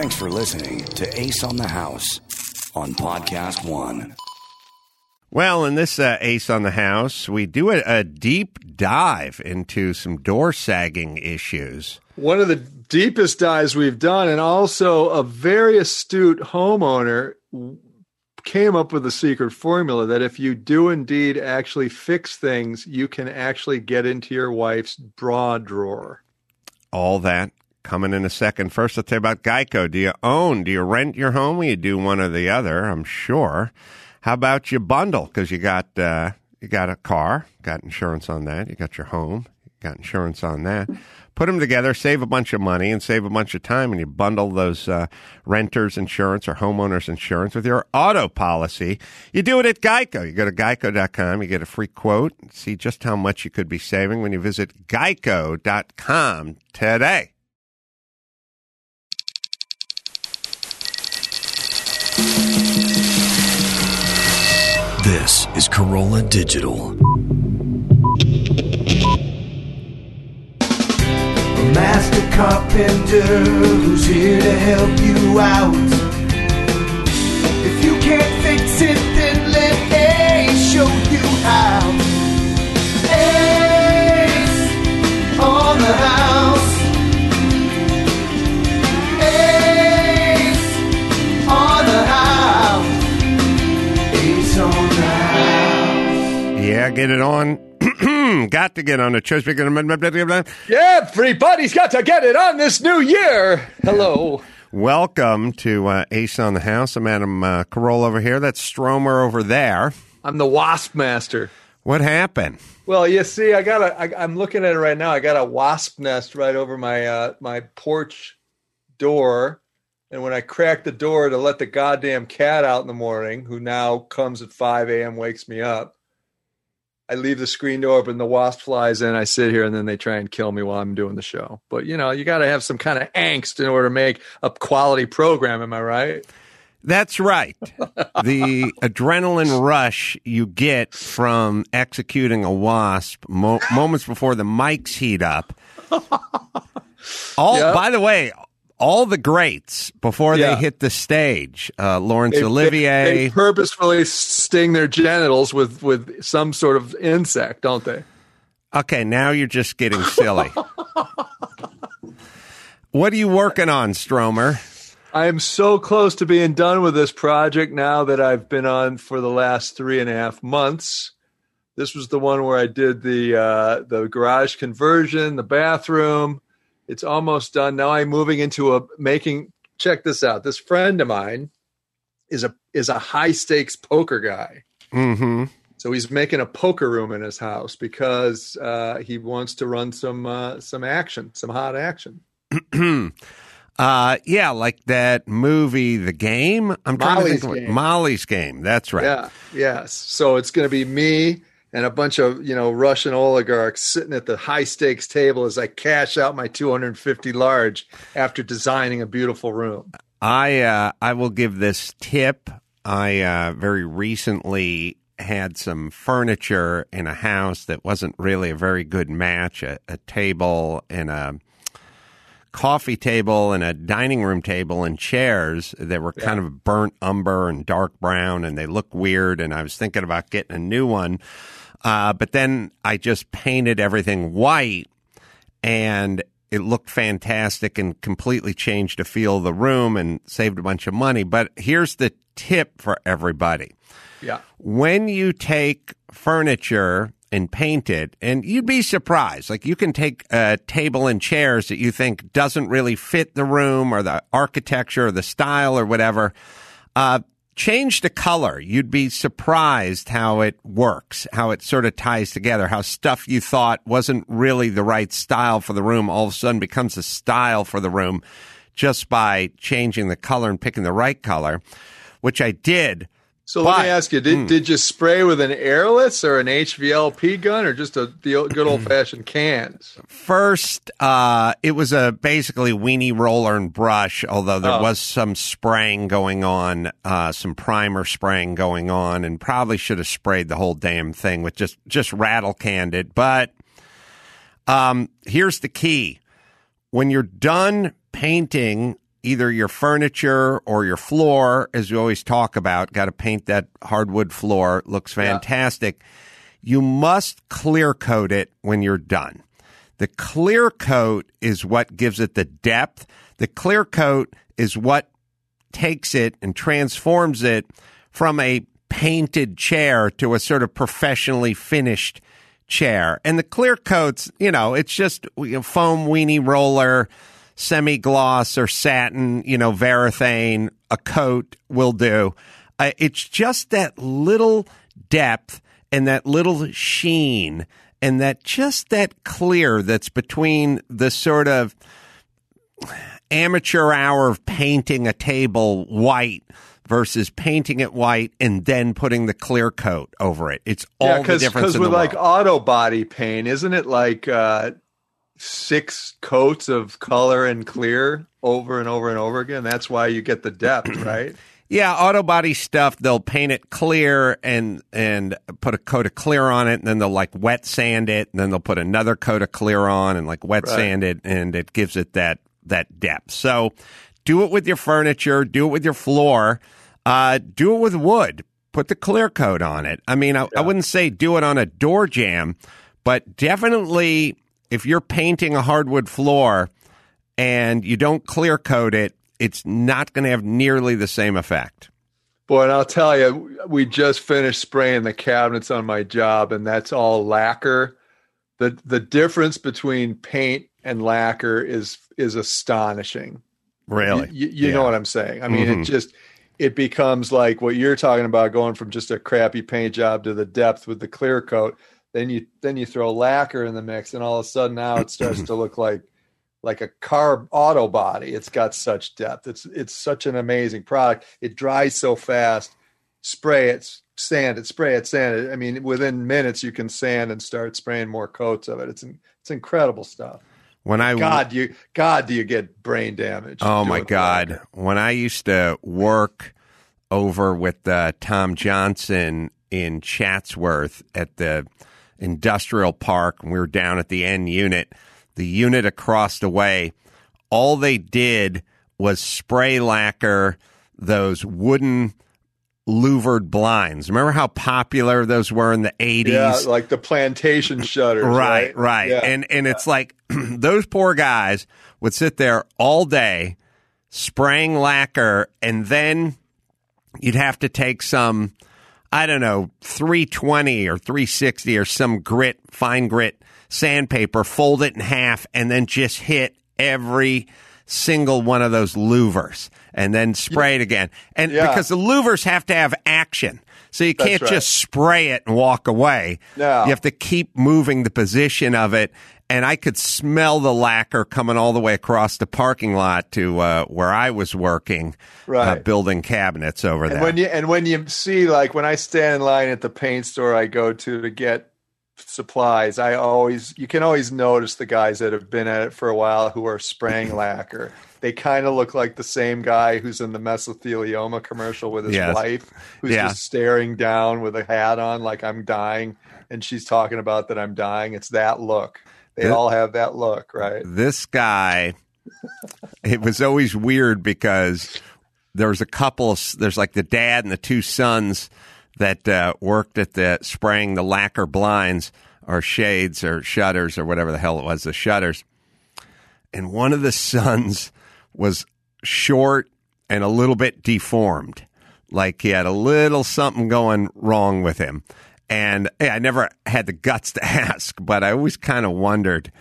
Thanks for listening to Ace on the House on Podcast One. Well, in this uh, Ace on the House, we do a, a deep dive into some door sagging issues. One of the deepest dives we've done, and also a very astute homeowner came up with a secret formula that if you do indeed actually fix things, you can actually get into your wife's bra drawer. All that coming in a second. First, I'll tell you about Geico. Do you own? Do you rent your home? Or you do one or the other, I'm sure. How about your bundle? Because you got uh, you got a car, got insurance on that. You got your home, got insurance on that. Put them together, save a bunch of money, and save a bunch of time. And you bundle those uh, renters insurance or homeowners insurance with your auto policy. You do it at Geico. You go to geico.com, you get a free quote, see just how much you could be saving when you visit geico.com today. This is Carolla Digital. A master carpenter who's here to help you out. If you can't fix it, Yeah, get it on. got to get on the church. Yeah, everybody's got to get it on this new year. Hello. Welcome to uh, Ace on the House. I'm Adam uh, Carolla over here. That's Stromer over there. I'm the wasp master. What happened? Well, you see, I got a. I, I'm looking at it right now. I got a wasp nest right over my uh, my porch door, and when I crack the door to let the goddamn cat out in the morning, who now comes at 5 a.m. wakes me up, I leave the screen door open. The wasp flies in. I sit here, and then they try and kill me while I'm doing the show. But you know, you got to have some kind of angst in order to make a quality program. Am I right? That's right. the adrenaline rush you get from executing a wasp mo- moments before the mics heat up. All, Yeah. by the way, all the greats before Yeah. they hit the stage. Uh, Laurence They- they- Olivier. They, purposefully sting their genitals with with some sort of insect, don't they? okay, now you're just getting silly. what are you working on, Stromer? I am so close to being done with this project now that I've been on for the last three and a half months. This was the one where I did the uh, the garage conversion, the bathroom. It's almost done. Now I'm moving into a making. Check this out. This friend of mine is a is a high stakes poker guy. Mm-hmm. So he's making a poker room in his house because uh, he wants to run some uh, some action, some hot action. Uh, yeah, like that movie, The Game. I'm trying to think of. Molly's Game. That's right. Yeah, yes. So it's going to be me and a bunch of you know Russian oligarchs sitting at the high stakes table as I cash out my 250 large after designing a beautiful room. I uh, I will give this tip. I uh, very recently had some furniture in a house that wasn't really a very good match. A, a table and a coffee table and a dining room table and chairs that were kind of burnt umber and dark brown and they look weird. And I was thinking about getting a new one, uh, but then I just painted everything white and it looked fantastic and completely changed the feel of the room and saved a bunch of money. But here's the tip for everybody. Yeah. When you take furniture and paint it, and you'd be surprised. Like you can take a table and chairs that you think doesn't really fit the room or the architecture or the style or whatever. Uh, change the color. You'd be surprised how it works, how it sort of ties together, how stuff you thought wasn't really the right style for the room all of a sudden becomes a style for the room just by changing the color and picking the right color, which I did. So let me ask you: Did did you spray with an airless or an HVLP gun, or just a the good old fashioned cans? First, uh, it was a basically weenie roller and brush, although there Oh. was some spraying going on, uh, some primer spraying going on, and probably should have sprayed the whole damn thing with just, just rattle canned it. But, um, here's the key. When you're done painting either your furniture or your floor, as we always talk about. Got to paint that hardwood floor. Looks fantastic. You must clear coat it when you're done. The clear coat is what gives it the depth. The clear coat is what takes it and transforms it from a painted chair to a sort of professionally finished chair. And the clear coats, you know, it's just you know, foam weenie roller, semi gloss or satin, you know, varathane, a coat will do. Uh, it's just that little depth and that little sheen and that just that clear that's between the sort of amateur hour of painting a table white versus painting it white and then putting the clear coat over it. It's all yeah, the because difference in with like auto body paint, isn't it like uh, six coats of color and clear over and over and over again? That's why you get the depth, right? Yeah, auto body stuff. They'll paint it clear and and put a coat of clear on it, and then they'll like wet sand it, and then they'll put another coat of clear on and like wet Right. sand it, and it gives it that that depth. So, do it with your furniture. Do it with your floor. Uh, do it with wood. Put the clear coat on it. I mean, I, I wouldn't say do it on a door jamb, but definitely if you're painting a hardwood floor and you don't clear coat it, it's not going to have nearly the same effect. Boy, and I'll tell you, we just finished spraying the cabinets on my job, and that's all lacquer. the The difference between paint and lacquer is is astonishing. Really? You, you Yeah. know what I'm saying? I mean, Mhm. it just it becomes like what you're talking about, going from just a crappy paint job to the depth with the clear coat. Then you then you throw lacquer in the mix, and all of a sudden now it starts to look like like a car auto body. It's got such depth. It's it's such an amazing product. It dries so fast. Spray it, sand it, spray it, sand it. I mean, within minutes you can sand and start spraying more coats of it. It's it's incredible stuff. When I God, do you God, do you get brain damage? Oh my God! lacquer. When I used to work over with uh, Tom Johnson in Chatsworth at the industrial park, and we were down at the end unit, the unit across the way, all they did was spray lacquer those wooden louvered blinds. Remember how popular those were in the eighties? Yeah, like the plantation shutters. right, Right, right. Yeah. And and it's like those poor guys would sit there all day spraying lacquer and then you'd have to take some I don't know, 320 or 360 or some grit, fine grit sandpaper, fold it in half and then just hit every single one of those louvers and then spray it again. And Yeah. because the louvers have to have action. So you can't right. just spray it and walk away. No. You have to keep moving the position of it. And I could smell the lacquer coming all the way across the parking lot to uh, where I was working, uh, building cabinets over And there. when you and when you see like when I stand in line at the paint store I go to to get supplies, I always you can always notice the guys that have been at it for a while who are spraying lacquer. They kind of look like the same guy who's in the mesothelioma commercial with his Yes. wife, who's Yeah. just staring down with a hat on like I'm dying, and she's talking about that I'm dying. It's that look. They Yeah. all have that look, right? this guy it was always weird because there was a couple of there's like the dad and the two sons that uh, worked at the spraying the lacquer blinds or shades or shutters or whatever the hell it was the shutters and one of the sons was short and a little bit deformed like he had a little something going wrong with him and yeah, I never had the guts to ask, but I always kind of wondered,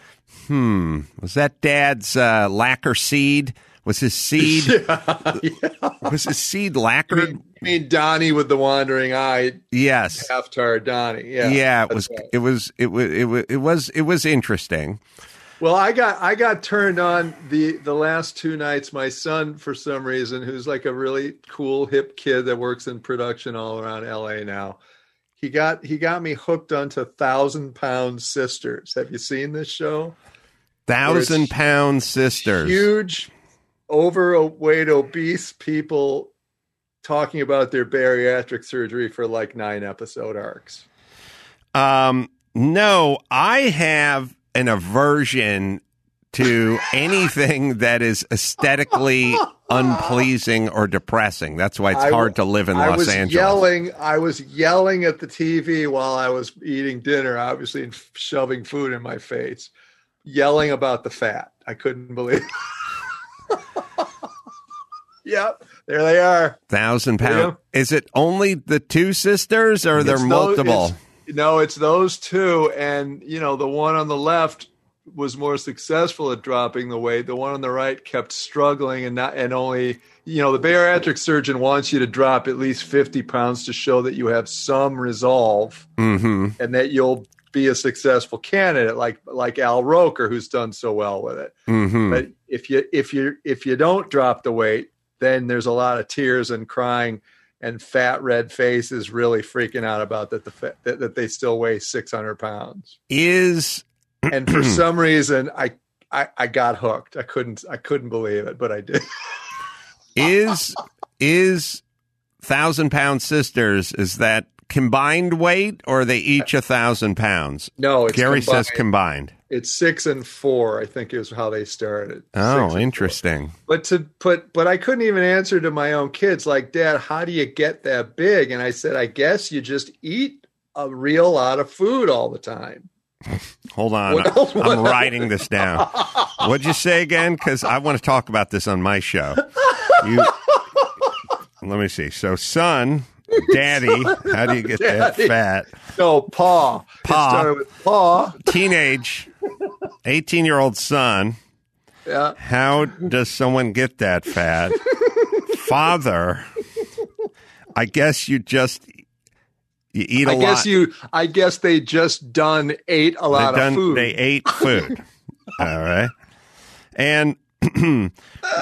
hmm, was that dad's uh, lacquer seed? Was his seed was his seed lacquered? mean, I mean Donnie with the wandering eye, yes. half tired Donnie. Yeah, Yeah, it was, right. it was it was it was it was it was interesting. Well, I got I got turned on the the last two nights. My son, for some reason, who's like a really cool hip kid that works in production all around LA now, he got he got me hooked onto Thousand Pound Sisters. Have you seen this show? Thousand Pound sisters. Huge, overweight, obese people talking about their bariatric surgery for like nine episode arcs. Um, no, I have an aversion to anything that is aesthetically unpleasing or depressing. That's why it's I hard to live in I Los was Angeles. yelling. I was yelling at the TV while I was eating dinner, obviously, and shoving food in my face, yelling about the fat. I couldn't believe. yep, there they are. Thousand pounds. Yeah. Is it only the two sisters, or are there multiple? it's- no, it's those two, and you know the one on the left was more successful at dropping the weight. The one on the right kept struggling and not and only you know the bariatric surgeon wants you to drop at least fifty pounds to show that you have some resolve hmm and that you'll be a successful candidate, like like Al Roker, who's done so well with it. hmm But if you if you if you don't drop the weight, then there's a lot of tears and crying and fat red faces really freaking out about that the that, that they still weigh 600 pounds. Is And for some reason, I, I I got hooked. I couldn't I couldn't believe it, but I did. is is thousand pound sisters? Is that combined weight, or are they each a thousand pounds? No, it's Gary combined. says combined. it's six and four. I think is how they started. Oh, and four. interesting. But to but but I couldn't even answer to my own kids like, Dad, how do you get that big? And I said, I guess you just eat a real lot of food all the time. Hold on. What what I'm writing this down. What'd you say again? Because I want to talk about this on my show. You, let me see. So, son, daddy, how do you get that fat? No, paw. Pa. It started with paw. Teenage, 18 year old son. Yeah. How does someone get that fat? Father, I guess you just you eat a I lot. guess you I guess they just done ate a lot done- of food. They ate food. All right. And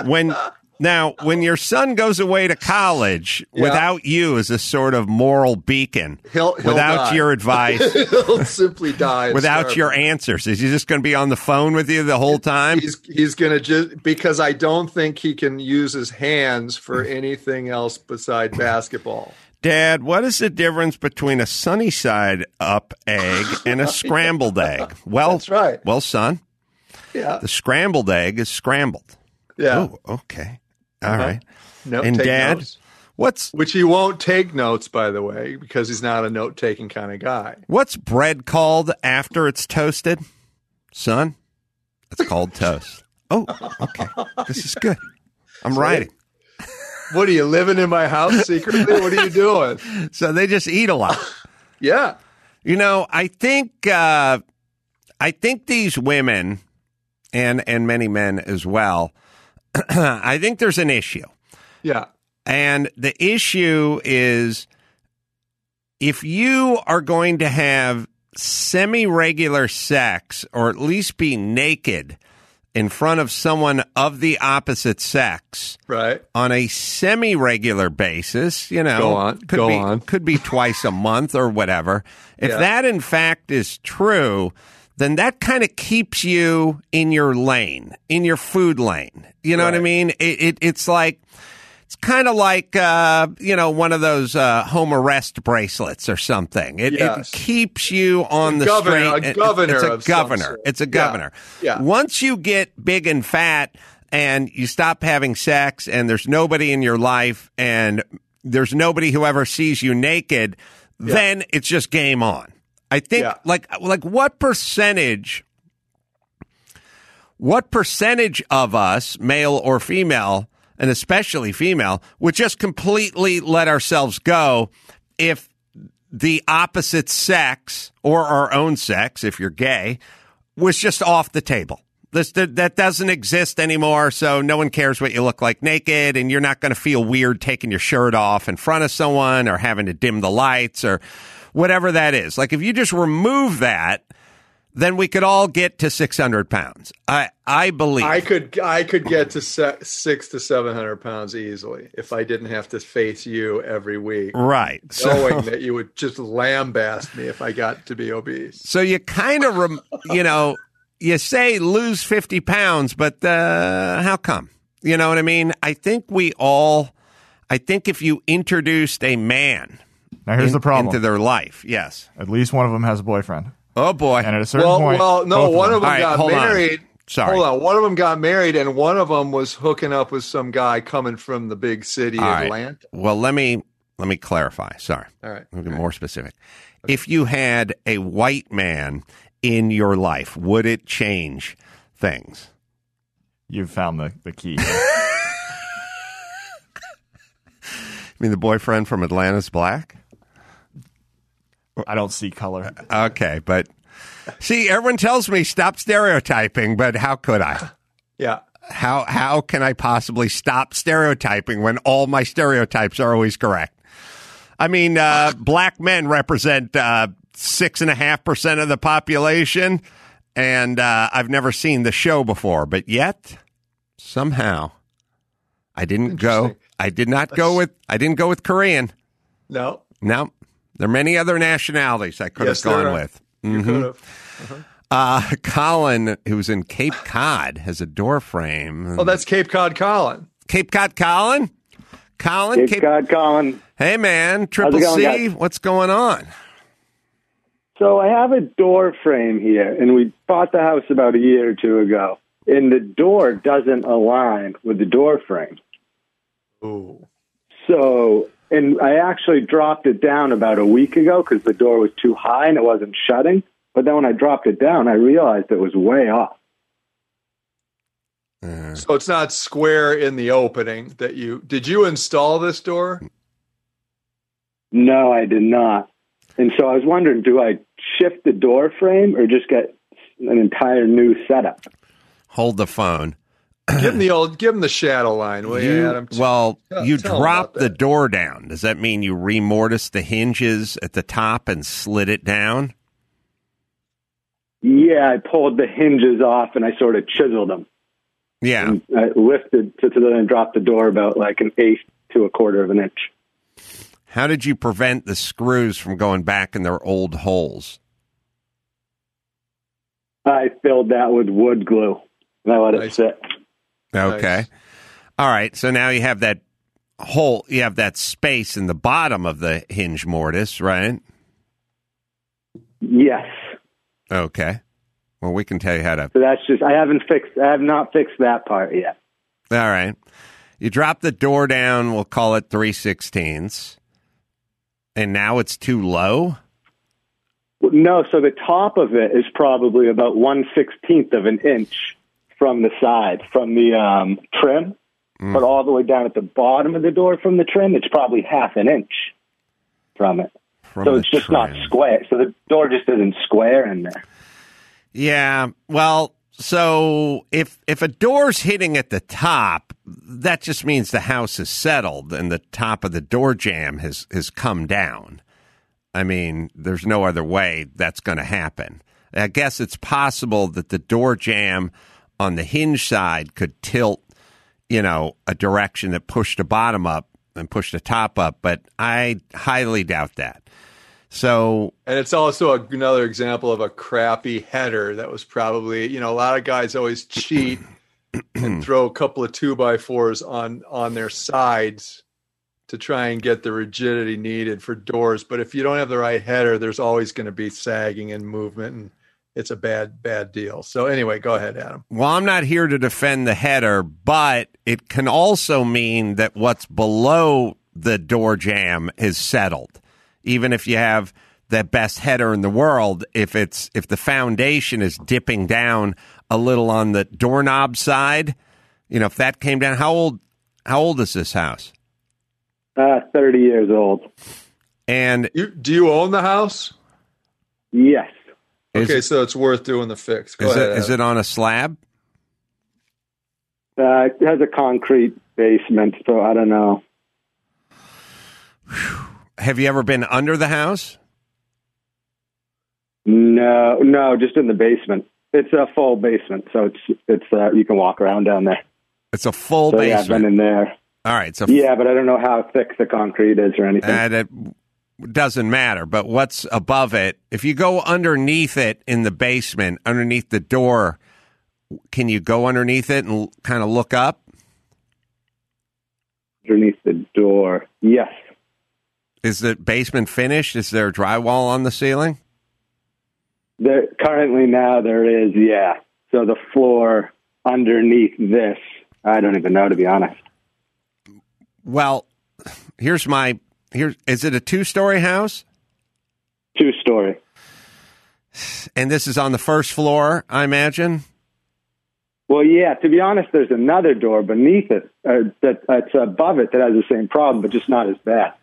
when now when your son goes away to college Yeah. without you as a sort of moral beacon, He'll- he'll without die. your advice, He'll simply die. without your answers, is he just going to be on the phone with you the whole time? He's he's gonna just because I don't think he can use his hands for anything else beside basketball. Dad, what is the difference between a sunny side up egg and a scrambled egg? Well, That's right. Well, son, Yeah. the scrambled egg is scrambled. Yeah. Oh, okay. All uh-huh. right. No, and Dad, notes. what's Which he won't take notes, by the way, because he's not a note taking kind of guy. what's bread called after it's toasted? Son, it's called toast. Oh, okay. This is good. I'm writing. What are you living in my house secretly? What are you doing? So they just eat a lot. Yeah. You know, I think uh, I think these women and and many men as well. I think there's an issue, Yeah. and the issue is if you are going to have semi regular sex or at least be naked in front of someone of the opposite sex Right. on a semi regular basis, you know, Go on, could go be on. could be twice a month or whatever. If Yeah. that in fact is true, then that kind of keeps you in your lane, in your food lane. You know what I mean? It, it it's like it's kind of like uh, you know one of those uh, home arrest bracelets or something. It, Yes. it keeps you on the governor- straight. a it- governor It's a governor. It's a governor. Yeah. Once you get big and fat and you stop having sex and there's nobody in your life and there's nobody who ever sees you naked, then it's just game on. I think Yeah. like like what percentage what percentage of us, male or female, and especially female, would just completely let ourselves go if the opposite sex or our own sex, if you're gay, was just off the table. This, that, that doesn't exist anymore, so no one cares what you look like naked, and you're not going to feel weird taking your shirt off in front of someone or having to dim the lights or whatever that is. Like if you just remove that, then we could all get to 600 pounds. I I believe. I could I could get to se- six to seven hundred pounds easily if I didn't have to face you every week, right. So, knowing that you would just lambast me if I got to be obese. so you kind of, rem- you know, you say lose 50 pounds, but uh, how come? You know what I mean? I think we all, I think if you introduced a man Now here's in- the problem. into their life, yes. At least one of them has a boyfriend, Oh boy. and at a certain Well, point, well, no, both one of them All right, got hold on. married. Sorry. Hold on. One of them got married, and one of them was hooking up with some guy coming from the big city, All right. Atlanta. Well, let me let me clarify. Sorry. All right. Let me get more specific. If you had a white man in your life, would it change things? You've found the, the key. I mean, the boyfriend from Atlanta's black. I don't see color. Okay, but see, everyone tells me stop stereotyping, but how could I? Yeah. How how can I possibly stop stereotyping when all my stereotypes are always correct? I mean, uh, black men represent uh, six and a half percent of the population, and uh, I've never seen the show before, but yet somehow I didn't go. I did not go with. I didn't go with Korean. No. No, there are many other nationalities I could Yes, have gone are. with. You Mhm. could have. Uh, Colin, who's in Cape Cod, has a door frame. Oh, that's Cape Cod Colin. Cape Cod Colin? Colin? Cape Cod Colin. Hey, man. Triple going, C, guys? what's going on? So I have a door frame here, and we bought the house about a year or two ago, and the door doesn't align with the door frame. Ooh. So, and I actually dropped it down about a week ago because the door was too high and it wasn't shutting. But then when I dropped it down, I realized it was way off. Uh, So it's not square in the opening that you did you install this door? No, I did not. And so I was wondering, do I shift the door frame or just get an entire new setup? hold the phone. Give him the old give him the shadow line, will you, You- Adam? well, Tell- you tell 'em dropped the door down. Does that mean you remortised the hinges at the top and slid it down? Yeah, I pulled the hinges off and I sort of chiseled them. Yeah. and I lifted to, to then drop the door about like an eighth to a quarter of an inch. How did you prevent the screws from going back in their old holes? I filled that with wood glue and I let it sit. Okay. Nice. All right. So now you have that hole, you have that space in the bottom of the hinge mortise, right? Yes. Okay. Well, we can tell you how to. So that's just I haven't fixed I have not fixed that part yet. All right. You drop the door down, we'll call it 3 sixteenths. And now it's too low? No, so the top of it is probably about one sixteenth of an inch from the side, from the um, trim. But all the way down at the bottom of the door from the trim, it's probably half an inch from it. From so it's just not square. So the door just isn't square in there. Yeah. Well, so if if a door's hitting at the top, that just means the house is settled and the top of the door jamb has has come down. I mean, there's no other way that's going to happen. I guess it's possible that the door jamb on the hinge side could tilt, you know, a direction that pushed the bottom up and pushed the top up, but I highly doubt that. So And it's also a, another example of a crappy header that was probably, you know, a lot of guys always cheat and throw a couple of two by fours on on their sides to try and get the rigidity needed for doors. But if you don't have the right header, there's always going to be sagging and movement, and it's a bad bad deal. So anyway, go ahead, Adam. Well, I'm not here to defend the header, but it can also mean that what's below the door jamb is settled. Even if you have the best header in the world, if it's if the foundation is dipping down a little on the doorknob side, you know, if that came down, how old how old is this house? Uh, 30 years old. And You do you own the house? Yes. Is, okay, so it's worth doing the fix. Go is ahead. it is it on a slab? Uh, it has a concrete basement, so I don't know. Have you ever been under the house? No, no, just in the basement. It's a full basement, so it's it's uh, you can walk around down there. It's a full So yeah, I've been basement. in there. All right, so Yeah, but I don't know how thick the concrete is or anything. And it doesn't matter. But what's above it? If you go underneath it in the basement, underneath the door, can you go underneath it and kind of look up? Underneath the door, yes. Is the basement finished? Is there drywall on the ceiling? There currently now there is, yeah. So the floor underneath this, I don't even know to be honest. Well, here's my here. Is it a two story house? Two story. And this is on the first floor, I imagine. Well, yeah. To be honest, there's another door beneath it uh, that that's above it that has the same problem, but just not as bad.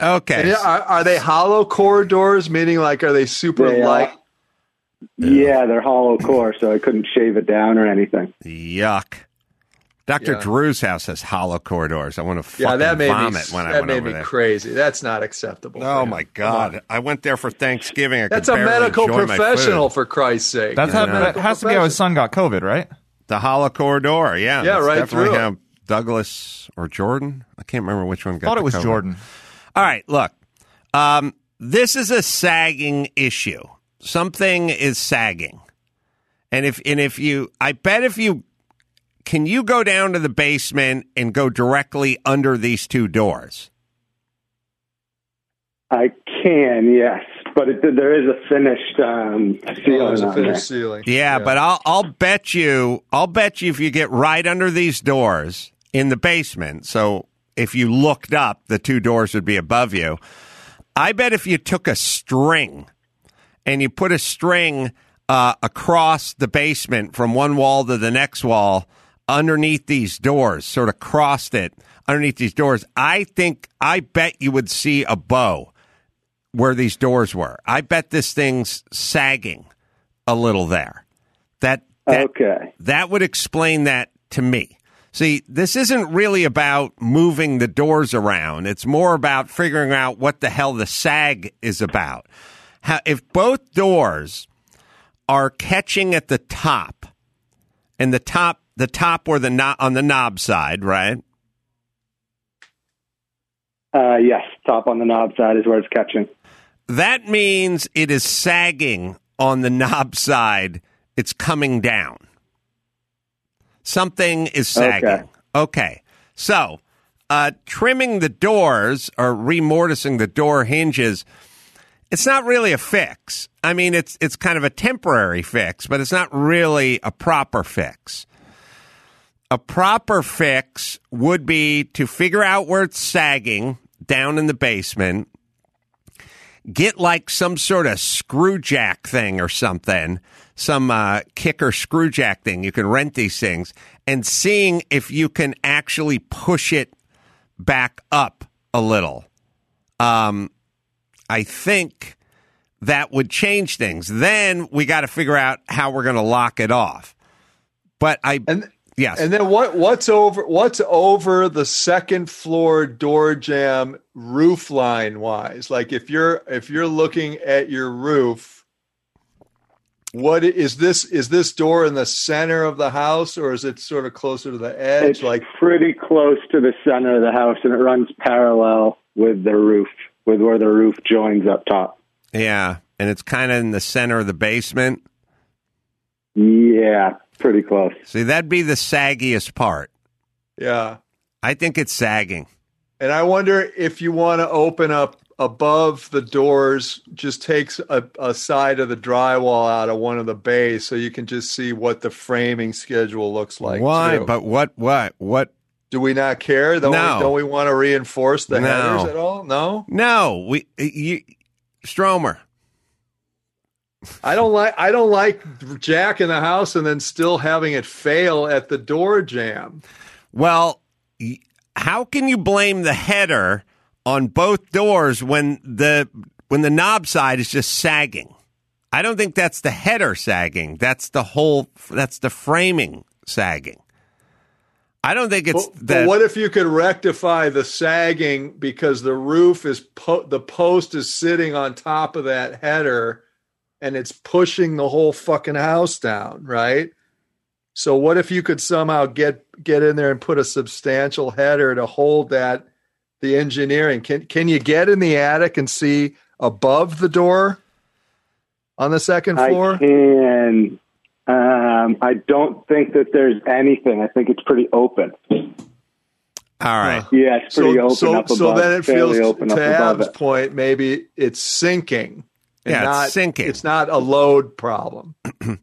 Okay. And are, are they hollow core doors? Meaning, like, are they super They are. light? Yeah, they're hollow core, so I couldn't shave it down or anything. Yuck. Dr. Yeah. Drew's house has hollow core doors. I want to fucking Yeah, that made me vomit when I that went made over me there. crazy. That's not acceptable. Oh man. my god! I went there for Thanksgiving. I That's could a medical professional, for Christ's sake. That's how, that has to be how his son got COVID, right? The hollow core door. Yeah, Yeah, that's right Definitely through it. how Douglas or Jordan. I can't remember which one got. Thought the it was COVID. Jordan. All right, look. Um, this is a sagging issue. Something is sagging. And if and if you I bet if you can you go down to the basement and go directly under these two doors? I can, yes, but it, there is a finished um, Oh, ceiling there's a on there. finished ceiling. Yeah, but I'll I'll bet you I'll bet you if you get right under these doors in the basement, so if you looked up, the two doors would be above you. I bet if you took a string and you put a string uh, across the basement from one wall to the next wall underneath these doors, sort of crossed it underneath these doors, I think I bet you would see a bow where these doors were. I bet this thing's sagging a little there. That that, Okay. that would explain that to me. See, this isn't really about moving the doors around. It's more about figuring out what the hell the sag is about. How, if both doors are catching at the top, and the top, the top or the knob on the knob side, right? Uh, yes, top on the knob side is where it's catching. That means it is sagging on the knob side. It's coming down. Something is sagging. Okay. Okay. So, uh, trimming the doors or remortising the door hinges, it's not really a fix. I mean, it's it's kind of a temporary fix, but it's not really a proper fix. A proper fix would be to figure out where it's sagging down in the basement get like some sort of screw jack thing or something, some uh, kicker screw jack thing. You can rent these things and seeing if you can actually push it back up a little. Um, I think that would change things. Then we got to figure out how we're going to lock it off. But I, And yes, and then what? What's over? What's over the second floor door jamb roof line wise? Like if you're if you're looking at your roof, what is this? Is this door in the center of the house, or is it sort of closer to the edge? It's like pretty close to the center of the house, and it runs parallel with the roof, with where the roof joins up top. yeah, and it's kind of in the center of the basement. Yeah, pretty close. See, that'd be the saggiest part. yeah. I think it's sagging. And I wonder if you want to open up above the doors, just takes a, a side of the drywall out of one of the bays so you can just see what the framing schedule looks like. Why? too. But what? What? What? do we not care? Don't, No. we, don't we want to reinforce the No. headers at all? No, No, we you Stromer. I don't like. I don't like Jack in the house and then still having it fail at the door jamb. Well, how can you blame the header on both doors when the when the knob side is just sagging? I don't think that's the header sagging. That's the whole. That's the framing sagging. I don't think it's But, the. but what if you could rectify the sagging because the roof is po- the post is sitting on top of that header and it's pushing the whole fucking house down, right? So what if you could somehow get get in there and put a substantial header to hold that the engineering? Can can you get in the attic and see above the door on the second floor? I can. Um, I don't think that there's anything. I think it's pretty open. all right. Yeah, it's pretty so, open so, up above. so then it feels open to up Ab's point, maybe it's sinking. Yeah, it's not, sinking. It's not a load problem.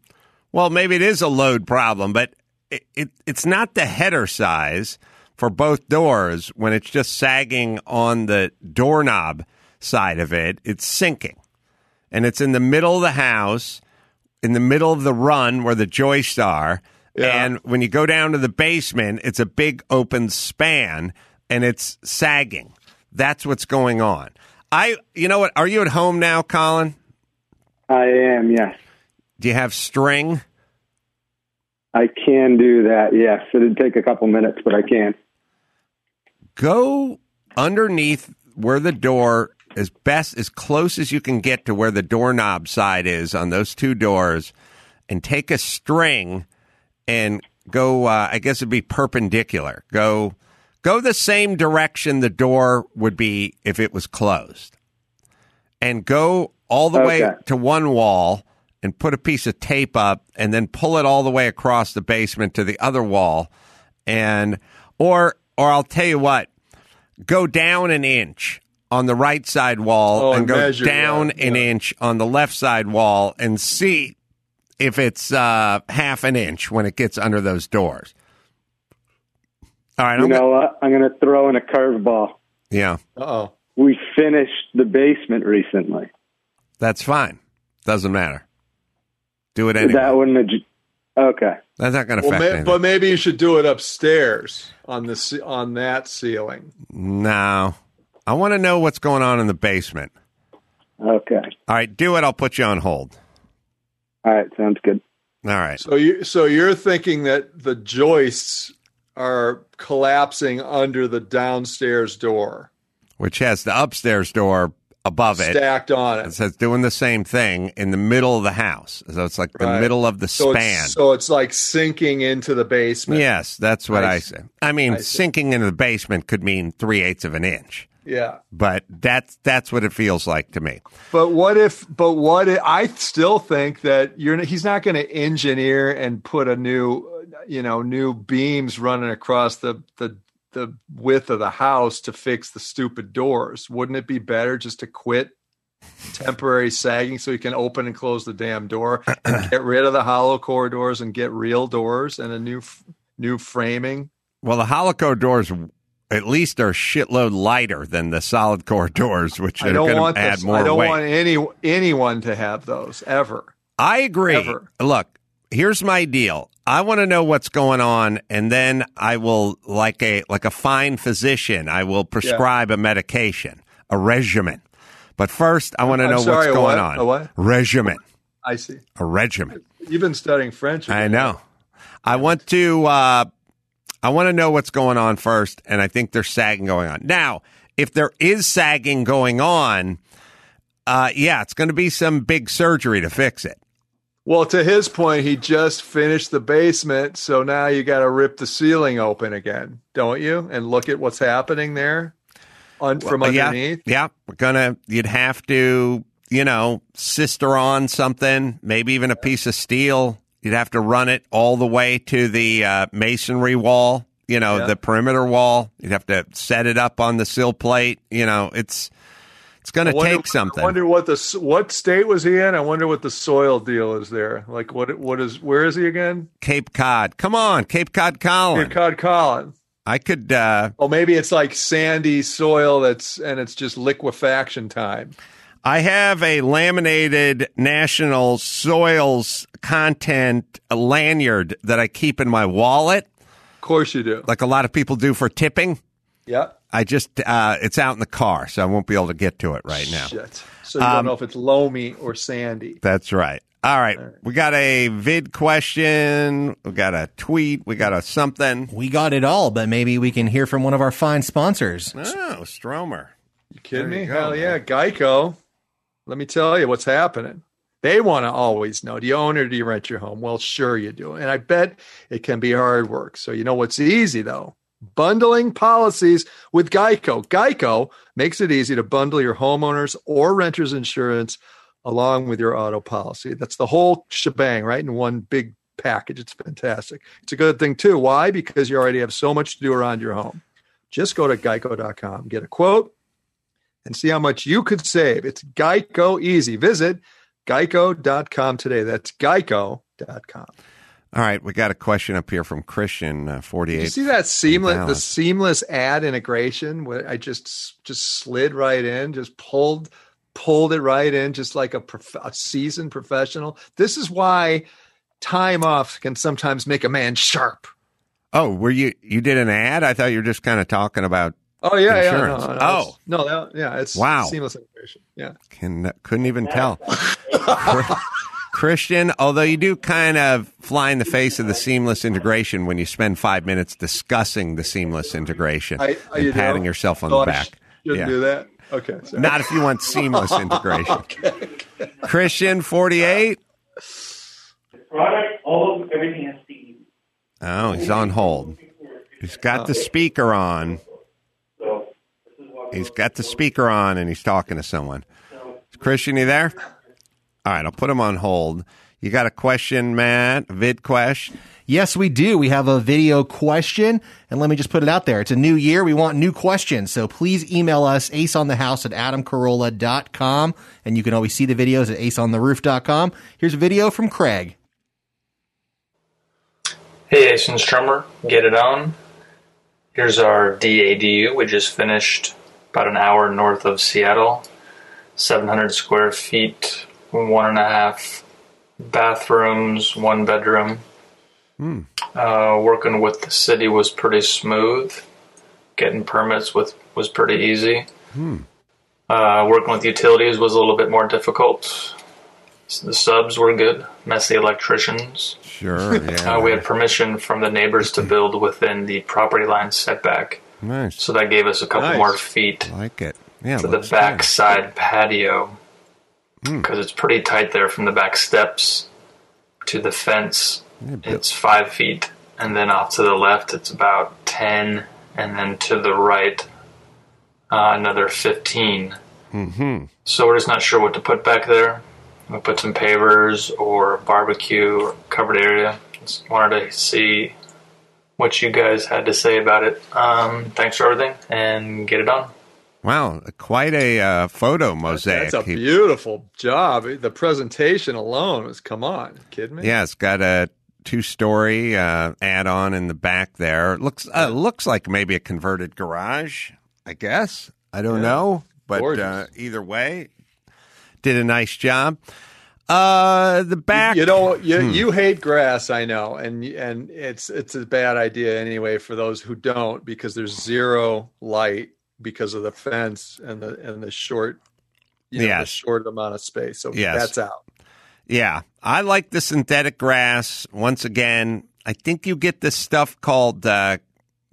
Well, maybe it is a load problem, but it, it, it's not the header size for both doors when it's just sagging on the doorknob side of it. It's sinking. And it's in the middle of the house, in the middle of the run where the joists are. Yeah. And when you go down to the basement, it's a big open span and it's sagging. That's what's going on. I, you know what? Are you at home now, Colin? I am, yes. Do you have string? I can do that, yes. It'd take a couple minutes, but I can. Go underneath where the door as best as close as you can get to where the doorknob side is on those two doors and take a string and go uh, i guess it'd be perpendicular go go the same direction the door would be if it was closed and go all the way to one wall and put a piece of tape up and then pull it all the way across the basement to the other wall and or or I'll tell you what go down an inch on the right side wall Oh, and and go measure, down yeah, an yeah. inch on the left side wall and see if it's uh, half an inch when it gets under those doors. All right, You I'm know go- what? I'm going to throw in a curveball. yeah, Uh oh. We finished the basement recently. that's fine. Doesn't matter. Do it anyway. that wouldn't have, okay. That's not going to Well, affect may, anything. but maybe you should do it upstairs on the ce- on that ceiling. no, I want to know what's going on in the basement. Okay. All right, do it. I'll put you on hold. All right. Sounds good. All right. So you so you're thinking that the joists are collapsing under the downstairs door, Which has the upstairs door above it. stacked on It it. says doing the same thing in the middle of the house. So it's like the middle of the So span. it's, so it's like sinking into the basement. yes, that's what I I, say. I mean, I sinking into the basement could mean three eighths of an inch, Yeah. but that's that's what it feels like to me. But what if? But what? If, I still think that you're. He's not going to engineer and put a new, you know, new beams running across the the the width of the house to fix the stupid doors. Wouldn't it be better just to quit temporary sagging so you can open and close the damn door and get rid of the hollow core doors and get real doors and a new f- new framing? Well, the hollow core doors at least are a shitload lighter than the solid core doors, which I are don't going want to add this. more I don't weight. want any anyone to have those ever. I agree. Ever. Look, here's my deal. I want to know what's going on, and then I will, like a like a fine physician, I will prescribe a medication, a regimen. But first, I want to know sorry, what's going what? on. A what? Regimen, I see. a regimen. You've been studying French. I know. I want to. Uh, I want to know what's going on first, and I think there's sagging going on now. If there is sagging going on, uh, yeah, it's going to be some big surgery to fix it. Well, to his point, he just finished the basement, so now you got to rip the ceiling open again, don't you? And look at what's happening there un- from Uh, yeah, underneath. Yeah, we're gonna. You'd have to, you know, sister on something, maybe even a piece of steel. You'd have to run it all the way to the uh, masonry wall. You know, Yeah. the perimeter wall. You'd have to set it up on the sill plate. You know, it's it's going to wonder- take something. I wonder what the what state was he in. I wonder what the soil deal is there. Like what what is where is he again? Cape Cod. Come on, Cape Cod, Colin. Cape Cod Colin. I could. Uh, Oh, maybe it's like sandy soil that's and it's just liquefaction time. I have a laminated National Soils content lanyard that I keep in my wallet, Of course you do. like a lot of people do for tipping. Yeah. I just uh, it's out in the car, so I won't be able to get to it right now. Shit. So you Um, don't know if it's loamy or sandy. That's right. All right, we got a vid question, we got a tweet, we got a something. We got it all, but maybe we can hear from one of our fine sponsors. Oh, Stromer. You kidding There me? you go, Hell man. yeah, Geico. Let me tell you what's happening. They want to always know. Do you own or do you rent your home? Well, sure you do. And I bet it can be hard work. So you know what's easy though? Bundling policies with Geico. Geico makes it easy to bundle your homeowners or renters insurance along with your auto policy. That's the whole shebang, right? In one big package. It's fantastic. It's a good thing too. Why? Because you already have so much to do around your home. Just go to geico.com, get a quote, and see how much you could save. It's Geico easy. Visit geico.com today. That's geico.com. seamlessinteraction.com. All right, we got a question up here from Christian uh, forty Did you see that seamless the seamless ad integration where I just just slid right in, just pulled pulled it right in, just like a, prof- a seasoned professional. This is why time off can sometimes make a man sharp. Oh, were you you did an ad? I thought you were just kind of talking about. Oh yeah, Insurance. yeah. No, no, Oh. it's- no, that, yeah, it's Wow. seamless integration. Yeah. Can couldn't even tell. Christian, although you do kind of fly in the face of the seamless integration when you spend five minutes discussing the seamless integration I, and you patting know? yourself on the back. sh- Shouldn't Yeah. do that. Okay. sorry. Not if you want seamless integration. Christian, 48. The product, all of everything has to. Oh, he's on hold. He's got the speaker on. So this is what He's got the speaker on and he's talking to someone. Christian, you there? All right, I'll put him on hold. You got a question, Matt? Vid question? Yes, we do. We have a video question, and let me just put it out there. It's a new year. We want new questions. So please email us aceonthehouse at adamcarolla.com, and you can always see the videos at aceontheroof.com. Here's a video from Craig. Hey, Ace and Stromer, get it on. Here's our DADU. We just finished about an hour north of Seattle. 700 square feet, one and a half bathrooms, one bedroom. Uh, working with the city was pretty smooth. Getting permits with was pretty easy. Uh, working with utilities was a little bit more difficult. The subs were good. Messy electricians. Sure, yeah. Uh, we had permission from the neighbors to build within the property line setback, nice. so that gave us a couple Nice. more feet like it. Yeah, to the looks back good. side patio because it's pretty tight there from the back steps to the fence. It's five feet, and then off to the left, it's about ten, and then to the right, uh, another 15 Mm-hmm. So we're just not sure what to put back there. We put some pavers or barbecue or covered area. Just wanted to see what you guys had to say about it. Um, thanks for everything, and get it on. Wow, quite a uh, photo mosaic. That's a beautiful job. The presentation alone was come on, kidding me? yeah, it's got a two-story uh, add-on in the back there. It looks uh, looks like maybe a converted garage. I guess I don't Yeah. know, but uh, either way, did a nice job. Uh, the back, You know, you Hmm. you hate grass, I know, and and it's it's a bad idea anyway for those who don't because there's zero light because of the fence and the and the short, you know, the Yes. short amount of space. So Yes. that's out. Yeah, I like the synthetic grass. Once again, I think you get this stuff called. Uh,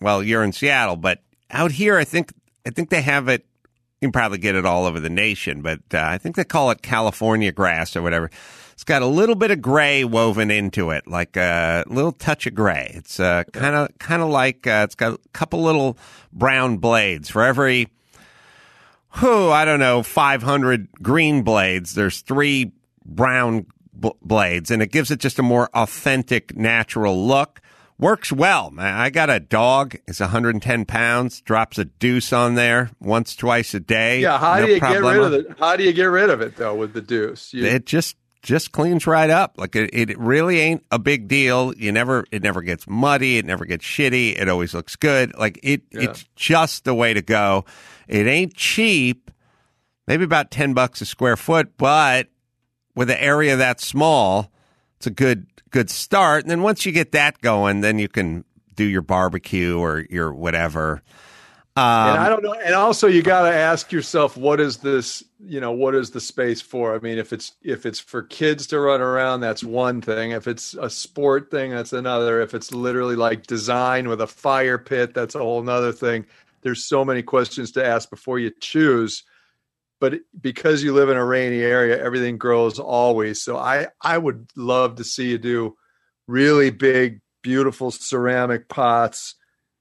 well, you're in Seattle, but out here, I think I think they have it. You can probably get it all over the nation, but uh, I think they call it California grass or whatever. It's got a little bit of gray woven into it, like a little touch of gray. It's kind of kind of like uh, it's got a couple little brown blades for every who I don't know, 500 green blades. There's three brown b- blades, and it gives it just a more authentic, natural look. Works well. I got a dog. It's 110 pounds. Drops a deuce on there once, twice a day. Yeah, how No do you get rid of it? How do you get rid of it though with the deuce? You, It just just cleans right up. Like it, it really ain't a big deal. You never it never gets muddy. It never gets shitty. It always looks good. Like it Yeah. it's just the way to go. It ain't cheap. Maybe about ten bucks a square foot, but with an area that small, it's a good good start. And then once you get that going, then you can do your barbecue or your whatever. Um, and I don't know. And also, you got to ask yourself, what is this? You know, what is the space for? I mean, if it's if it's for kids to run around, that's one thing. If it's a sport thing, that's another. If it's literally like design with a fire pit, that's a whole nother thing. There's so many questions to ask before you choose. But because you live in a rainy area, everything grows always. So I I would love to see you do really big, beautiful ceramic pots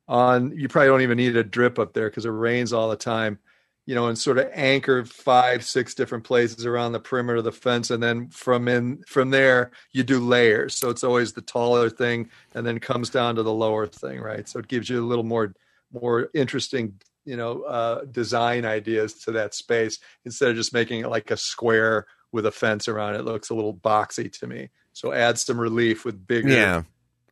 on you probably don't even need a drip up there because it rains all the time you know and sort of anchor five six different places around the perimeter of the fence and then from in from there you do layers. So it's always the taller thing and then comes down to the lower thing right? So it gives you a little more more interesting you know uh, design ideas to that space instead of just making it like a square with a fence around it, looks a little boxy to me. So add some relief with bigger Yeah.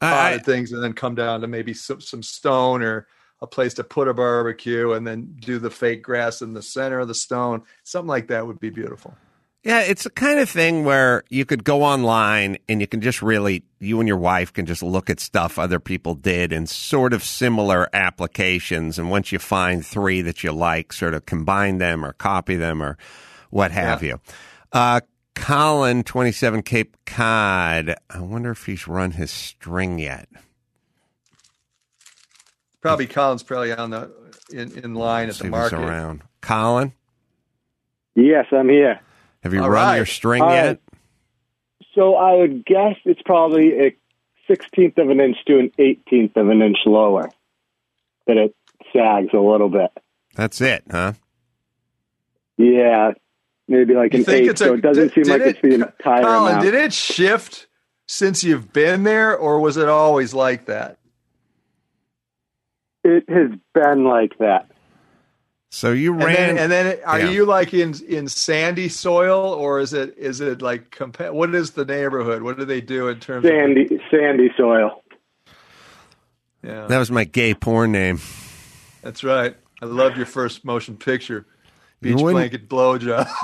I, things, and then come down to maybe some, some stone or a place to put a barbecue, and then do the fake grass in the center of the stone. Something like that would be beautiful. Yeah, it's the kind of thing where you could go online and you can just really, you and your wife can just look at stuff other people did in sort of similar applications. And once you find three that you like, sort of combine them or copy them or what have you. Uh, Colin, 27 Cape Cod. I wonder if he's run his string yet. Probably Colin's probably on the in, in line at See the if he's market. around. Colin, Yes, I'm here. have you All run right. your string All yet? right. So I would guess it's probably a sixteenth of an inch to an eighteenth of an inch lower. That it sags a little bit. That's it, huh? Yeah, maybe like You an think eighth. it's a- so it doesn't did- seem like did it's the it- entire Colin, amount. did it shift since you've been there, or was it always like that? It has been like that. So you And ran. then, and then are Yeah. you like in in sandy soil, or is it is it like compa- what is the neighborhood? What do they do in terms of Sandy, sandy soil. Yeah, that was my gay porn name. that's right. I loved your first motion picture, You beach wouldn't- blanket blowjob.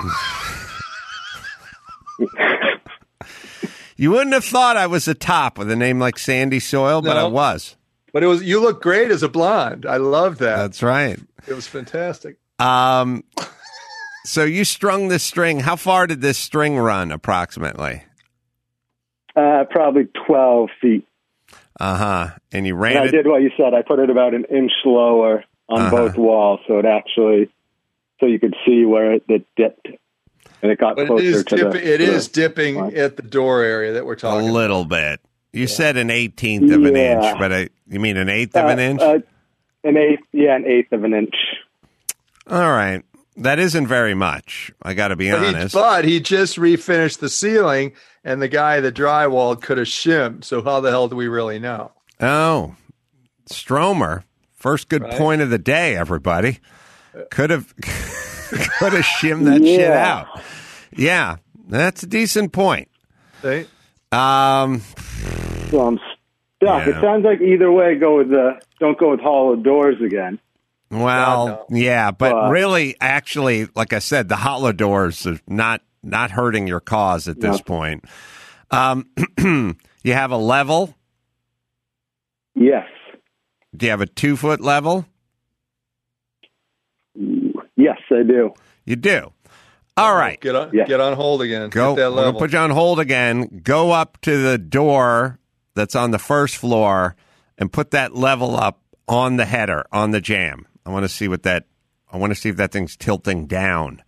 You wouldn't have thought I was a top with a name like Sandy Soil, but I was. but it was you look great as a blonde. I love that. That's right. it was fantastic. Um, so you strung this string. How far did this string run approximately? Uh, probably twelve feet. Uh huh. And you And ran I it. did what you said. I put it about an inch lower on Uh-huh. both walls, so it actually, so you could see where it, it dipped, and it got But closer is to dip, the. It is the- dipping at the door area that we're talking. A talking. little bit. You said an eighteenth of an Yeah. inch, but I, you mean an eighth of an uh, inch? uh, an eighth, yeah, an eighth of an inch. All right. That isn't very much. I got to be But he, honest. but he just refinished the ceiling, and the guy that drywalled could have shimmed. So how the hell do we really know? oh, Stromer. First good Right. point of the day, everybody. Could have could have shimmed that shit out. Yeah, that's a decent point. See? Um, So I'm stuck. Yeah. It sounds like either way, go with the don't go with hollow doors again. Well, God, yeah, but But- really, actually, like I said, the hollow doors are not not hurting your cause at this No. point. Um, you have a level. Yes, Do you have a two foot level? Yes, I do. You do. All right, Get on, Yeah. get on hold again. go. Get that We're gonna put you on hold again. Go up to the door that's on the first floor and put that level up on the header on the jamb. I want to see what that. I want to see if that thing's tilting down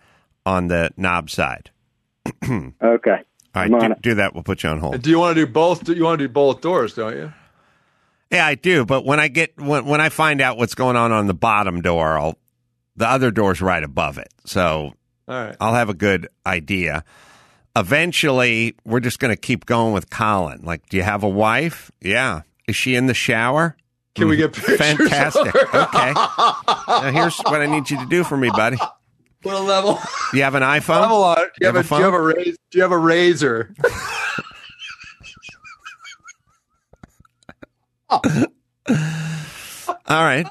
on the knob side. Okay, All right, I'm on do, it. do that. We'll put you on hold. do you want to do both? You want to do both doors, don't you? Yeah, I do. But when I get when when I find out what's going on on the bottom door, I'll the other door's right above it, so All right. I'll have a good idea. Eventually, we're just going to keep going with Colin. Like, do you have a wife? Yeah. Is she in the shower? Can we get pictures? of Fantastic. Okay. Now here's what I need you to do for me, buddy. Put a level. Do You have an iPhone? level on. Do you, have, a, do you have a razor? Do you have a razor? All right.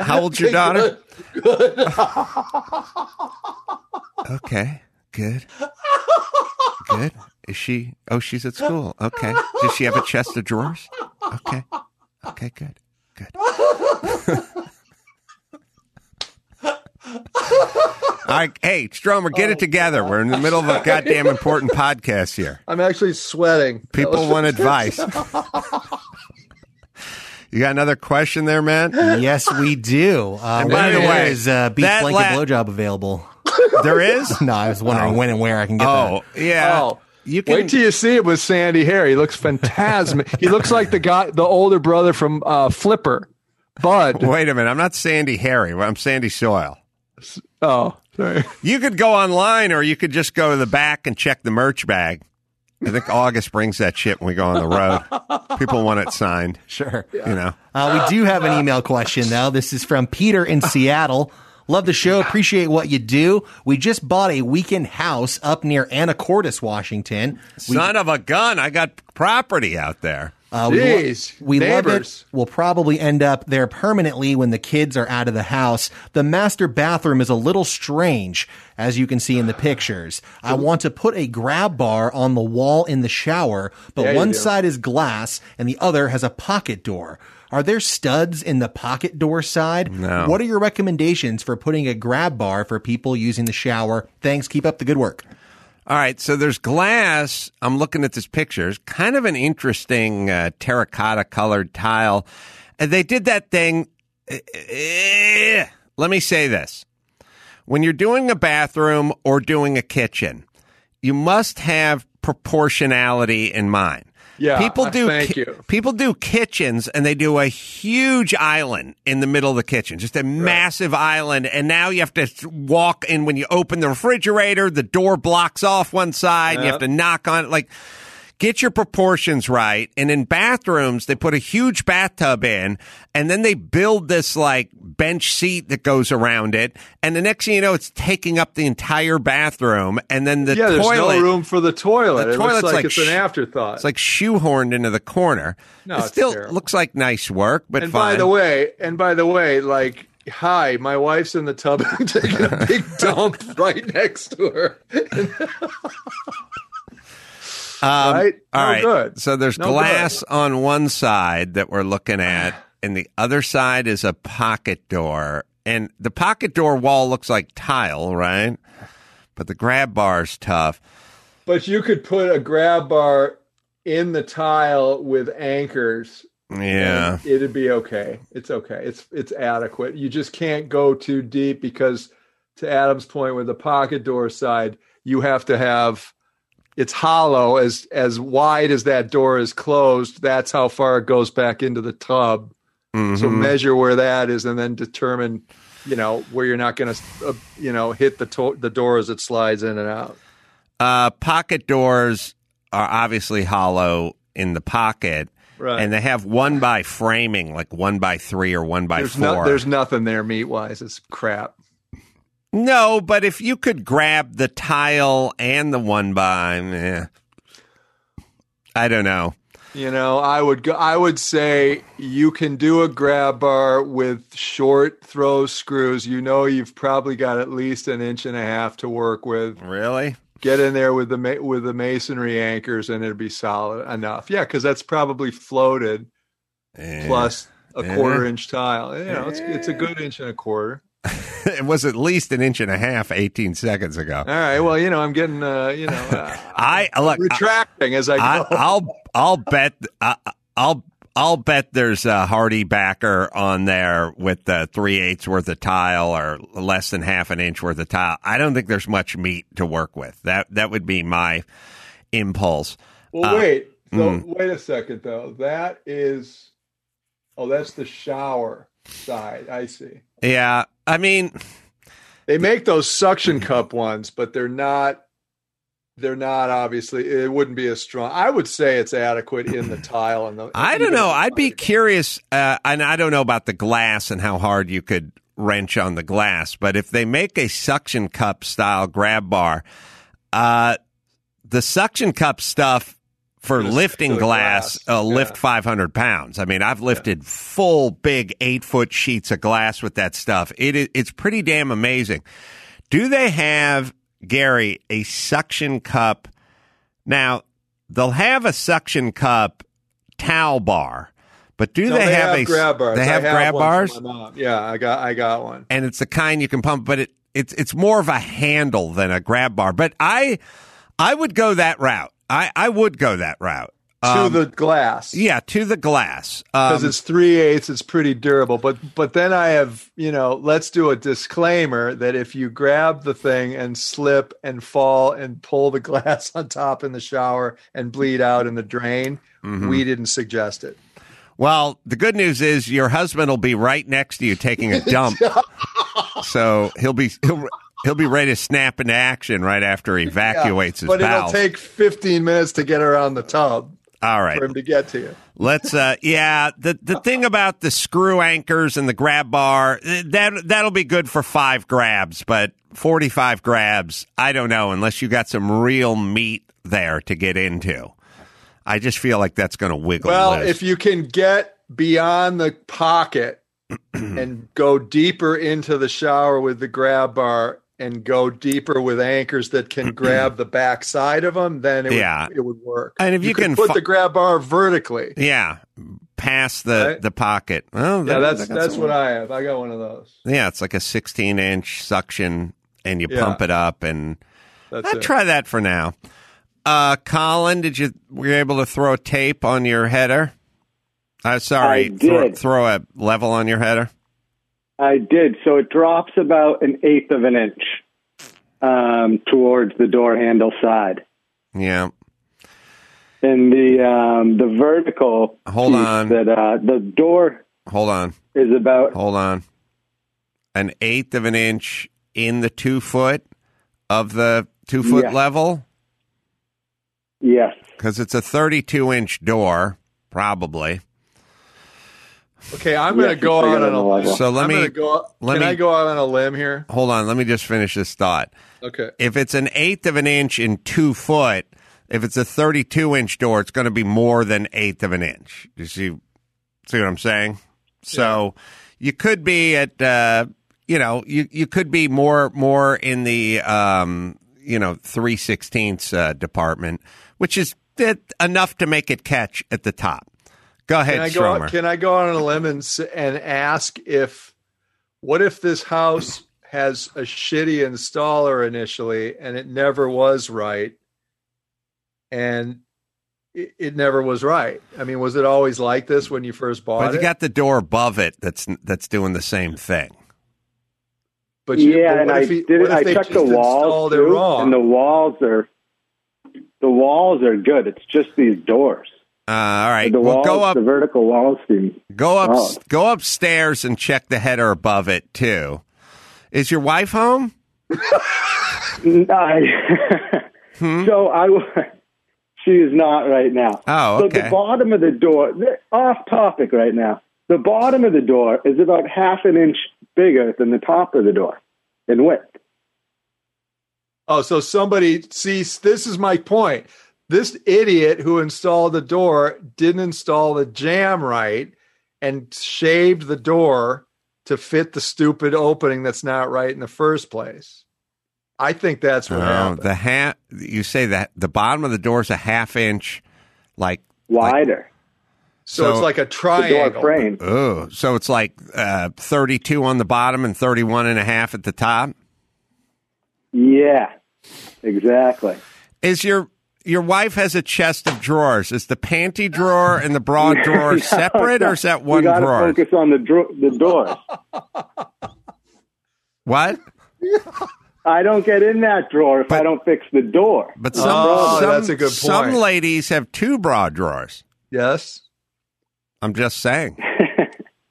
How old's your daughter? Okay. Good. Good. Is she? Oh, she's at school. Okay. Does she have a chest of drawers? Okay. Okay. Good. Good. All right. Hey, Stromer, get it oh, together. We're in the middle of a goddamn important podcast here. I'm actually sweating. People want advice. You got another question there, man? yes, we do. Uh, And by the way, is uh, beach blanket la- blowjob available? There is? no, I was wondering when and where I can get Oh, yeah. Oh, You can Wait till you see it with sandy hair. He looks phantasmic. he looks like the guy, the older brother from uh, Flipper, Bud. Wait a minute. I'm not Sandy Harry. I'm Sandy Soil. Oh, sorry. You could go online or you could just go to the back and check the merch bag. I think August brings that shit when we go on the road. People want it signed. that. Sure. You know. Uh, we do have an email question, though. This is from Peter in Seattle. Love the show. Appreciate what you do. We just bought a weekend house up near Anacortes, Washington. We, Son of a gun! I got property out there. Uh, we, lo- we love it. We'll probably end up there permanently when the kids are out of the house. The master bathroom is a little strange, as you can see in the pictures. I want to put a grab bar on the wall in the shower, but Yeah, one side is glass and the other has a pocket door. Are there studs in the pocket door side? No. What are your recommendations for putting a grab bar for people using the shower? Thanks. Keep up the good work. All right, so there's glass. I'm looking at this picture. It's kind of an interesting uh, terracotta colored tile. And they did that thing. eh, Let me say this. When you're doing a bathroom or doing a kitchen, you must have proportionality in mind. Yeah, people uh, do. thank ki- you. People do kitchens, and they do a huge island in the middle of the kitchen, just a massive island. And now you have to walk in when you open the refrigerator. The door blocks off one side. and You have to knock on it. Like, get your proportions right. And in bathrooms, they put a huge bathtub in, and then they build this like bench seat that goes around it. And the next thing you know, it's taking up the entire bathroom. And then the yeah, there's toilet. no room for the toilet. The it toilet's like, like it's an afterthought. It's like shoehorned into the corner. No, it it's still terrible. looks like nice work, but and fine. by the way, and by the way, like, hi, my wife's in the tub and taking a big dump right next to her. Um, right? All No right. good. So there's No glass on one side that we're looking at, and the other side is a pocket door. And the pocket door wall looks like tile, right? But the grab bar's tough. But you could put a grab bar in the tile with anchors. Yeah. it'd be okay. It's okay. It's it's adequate. You just can't go too deep because, to Adam's point, with the pocket door side, you have to have it's hollow as as wide as that door is closed. That's how far it goes back into the tub. So Mhm. measure where that is, and then determine, you know, where you're not going to, uh, you know, hit the to- the door as it slides in and out. Uh, pocket doors are obviously hollow in the pocket. Right. And they have one by framing, like one by three or one by There's four. no, there's nothing there meat wise. It's crap. No, but if you could grab the tile and the one by, eh, I don't know. You know, I would go, I would say you can do a grab bar with short throw screws. You know, you've probably got at least an inch and a half to work with. Really? Get in there with the with the masonry anchors, and it'd be solid enough. Yeah, because that's probably floated Eh. plus a Yeah. quarter inch tile. You know, it's it's a good inch and a quarter. it was at least an inch and a half 18 seconds ago. All right. Well, you know, I'm getting uh, you know, uh, I look. retracting as I go. I, I'll I'll bet I, I'll I'll bet there's a HardieBacker on there with the three eighths worth of tile or less than half an inch worth of tile. I don't think there's much meat to work with. That that would be my impulse. Well, Uh, wait. So mm. wait a second though. That is, oh, that's the shower side. I see. Yeah, I mean, They make those suction cup ones, but they're not. They're not obviously. It wouldn't be as strong. I would say it's adequate in the tile and the. I don't know. I'd be curious, uh, and I don't know about the glass and how hard you could wrench on the glass, but if they make a suction cup style grab bar, uh, the suction cup stuff for lifting stick to the glass, glass. uh, lift Yeah. 500 pounds. I mean, I've lifted full big eight foot sheets of glass with that stuff. It is, it's pretty damn amazing. Do they have, Gary, a suction cup? Now, they'll have a suction cup towel bar, but do No, they, have, a grab bars? They I have, grab bars. Yeah, I got. I got one. and it's the kind you can pump, but it it's it's more of a handle than a grab bar. But I I would go that route. I I would go that route. to Um, the glass. yeah, to the glass. because Um, it's three eighths, it's pretty durable. But but then I have you know, let's do a disclaimer that if you grab the thing and slip and fall and pull the glass on top in the shower and bleed out in the drain, Mm-hmm. we didn't suggest it. well, the good news is your husband will be right next to you taking a dump, so he'll be he'll, he'll be ready to snap into action right after he evacuates his but bowels. it'll take 15 minutes to get around the tub. All right. for him to get to you. Let's uh yeah, the the thing about the screw anchors and the grab bar, eh, that that'll be good for 5 grabs, but 45 grabs, I don't know unless you got some real meat there to get into. I just feel like that's going to wiggle Well, loose. if you can get beyond the pocket and go deeper into the shower with the grab bar and go deeper with anchors that can grab the back side of them, then it, Yeah. would, it would work. And if you could can put fi- the grab bar vertically. yeah, past the Right. the pocket. Well, Yeah, that- that's that's what I have. I got one of those. Yeah, it's like a 16 inch suction, and you Yeah. pump it up, and That's I'd it. try that for now. Uh, Colin, did you were you able to throw a tape on your header? Uh, sorry, I Throw, did. throw a level on your header. I did. So it drops about an eighth of an inch um, towards the door handle side. Yeah, And the um, the vertical Hold on. that uh, the door hold on, is about hold on. An eighth of an inch in the two foot of the two foot Yeah. level yes. because it's a 32 inch door, probably. Okay, I'm going to go out on a the level. So let I'm me- go. let can me- I go out on a limb here? Hold on, let me just finish this thought. Okay. if it's an eighth of an inch in two foot, if it's a 32 inch door, it's going to be more than eighth of an inch. You see, see what I'm saying? So you could be at, uh, you know, you, you could be more, more in the, um, you know, 3 16ths uh, department, which is enough to make it catch at the top. Go ahead, Can I go? Stromer. Can I go on a limb and and ask if what if this house has a shitty installer initially and it never was right, and it, it never was right. I mean, was it always like this when you first bought it? but you it? got the door above it that's that's doing the same thing. but you, yeah, but and I he- did. what if I checked the walls installed it too, wrong? and the walls are the walls are good. It's just these doors. Uh, all right, The well, go up. the vertical walls seem Go up, Oh. go upstairs and check the header above it too. Is your wife home? I, So I, she is not right now. Oh, So okay. the bottom of the door, off topic right now. The bottom of the door is about half an inch bigger than the top of the door in width. Oh, so somebody sees. This is my point. This idiot who installed the door didn't install the jamb right and shaved the door to fit the stupid opening that's not right in the first place. I think that's what Oh, happened. the half. You say that the bottom of the door is a half inch, like Wider. so, so- it's like a the door triangle. frame. oh, so it's like uh, thirty-two on the bottom and 31 and a half at the top. Yeah, exactly. Is your your wife has a chest of drawers? Is the panty drawer and the bra drawer No, separate, no. or is that We one gotta drawer? focus on the dro- the doors. What? I don't get in that drawer if I don't fix the door. But some, Oh, some that's a good point. some ladies have two bra drawers. Yes. I'm just saying.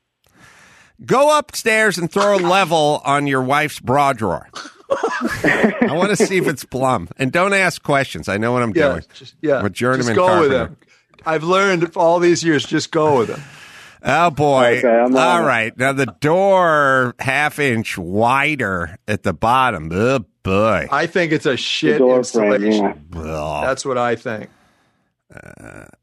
Go upstairs and throw a level on your wife's bra drawer. I want to see if it's plumb. And don't ask questions. I know what I'm Yeah. doing. Just, yeah. With journeyman just go with carpenter. him. I've learned all these years. Just go with him. Oh boy! Okay, I'm on right, now the door half inch wider at the bottom. Oh boy! I think it's a shit door frame, installation. yeah. That's what I think.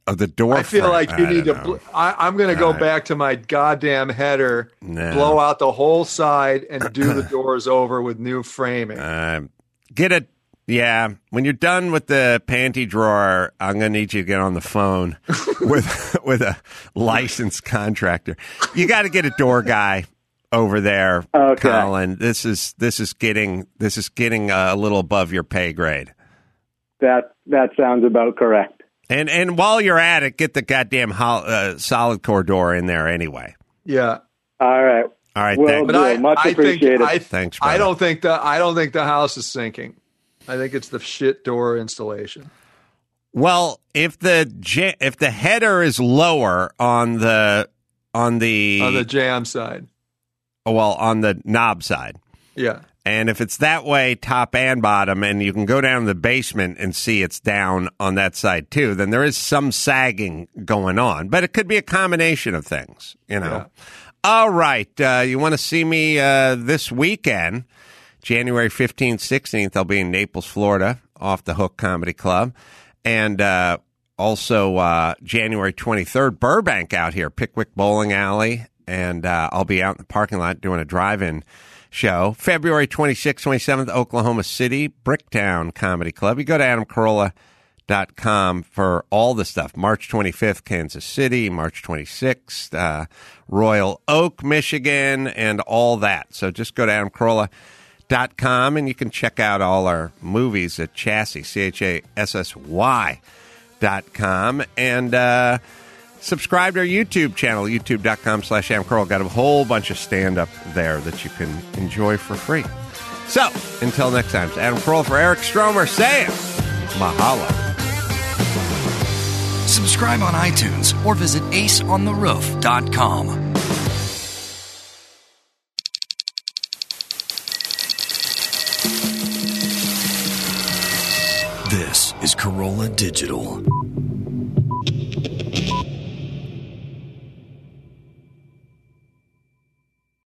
Oh, the door. I feel like you I need to. Bl- I, I'm going to go right. back to my goddamn header, No. blow out the whole side, and do the doors over with new framing. Um, get it. yeah. When you're done with the panty drawer, I'm gonna need you to get on the phone with with a licensed contractor. You got to get a door guy over there, Okay. Colin. This is this is getting this is getting uh, a little above your pay grade. That that sounds about correct. And and while you're at it, get the goddamn hol- uh, solid core door in there anyway. yeah, All right. All right, Well, thank- but I, much I think appreciated. I, Thanks, I don't think the I don't think the house is sinking. I think it's the shit door installation. Well, if the ja- if the header is lower on the on the, on the jamb side. well on the knob side, Yeah, And if it's that way, top and bottom, and you can go down the basement and see it's down on that side too, then there is some sagging going on. But it could be a combination of things, you know. All right. Uh, you want to see me uh, this weekend, January 15th, 16th? I'll be in Naples, Florida, off the Hook Comedy Club. And uh, also uh, January 23rd, Burbank out here, Pickwick Bowling Alley. And uh, I'll be out in the parking lot doing a drive in show. February 26th, 27th, Oklahoma City, Bricktown Comedy Club. You go to adamcarolla.com for all the stuff. March 25th, Kansas City. March 26th, uh, Royal Oak, Michigan, and all that. So just go to adamcarolla.com and you can check out all our movies at Chassy, C H A S S Y dot com. And, uh, subscribe to our YouTube channel, youtube.com slash amcurl. Got a whole bunch of stand up there that you can enjoy for free. So, until next time, it's Adam Carolla for Eric Stromer saying mahalo. Subscribe on iTunes or visit aceontheroof.com. This is Carolla Digital.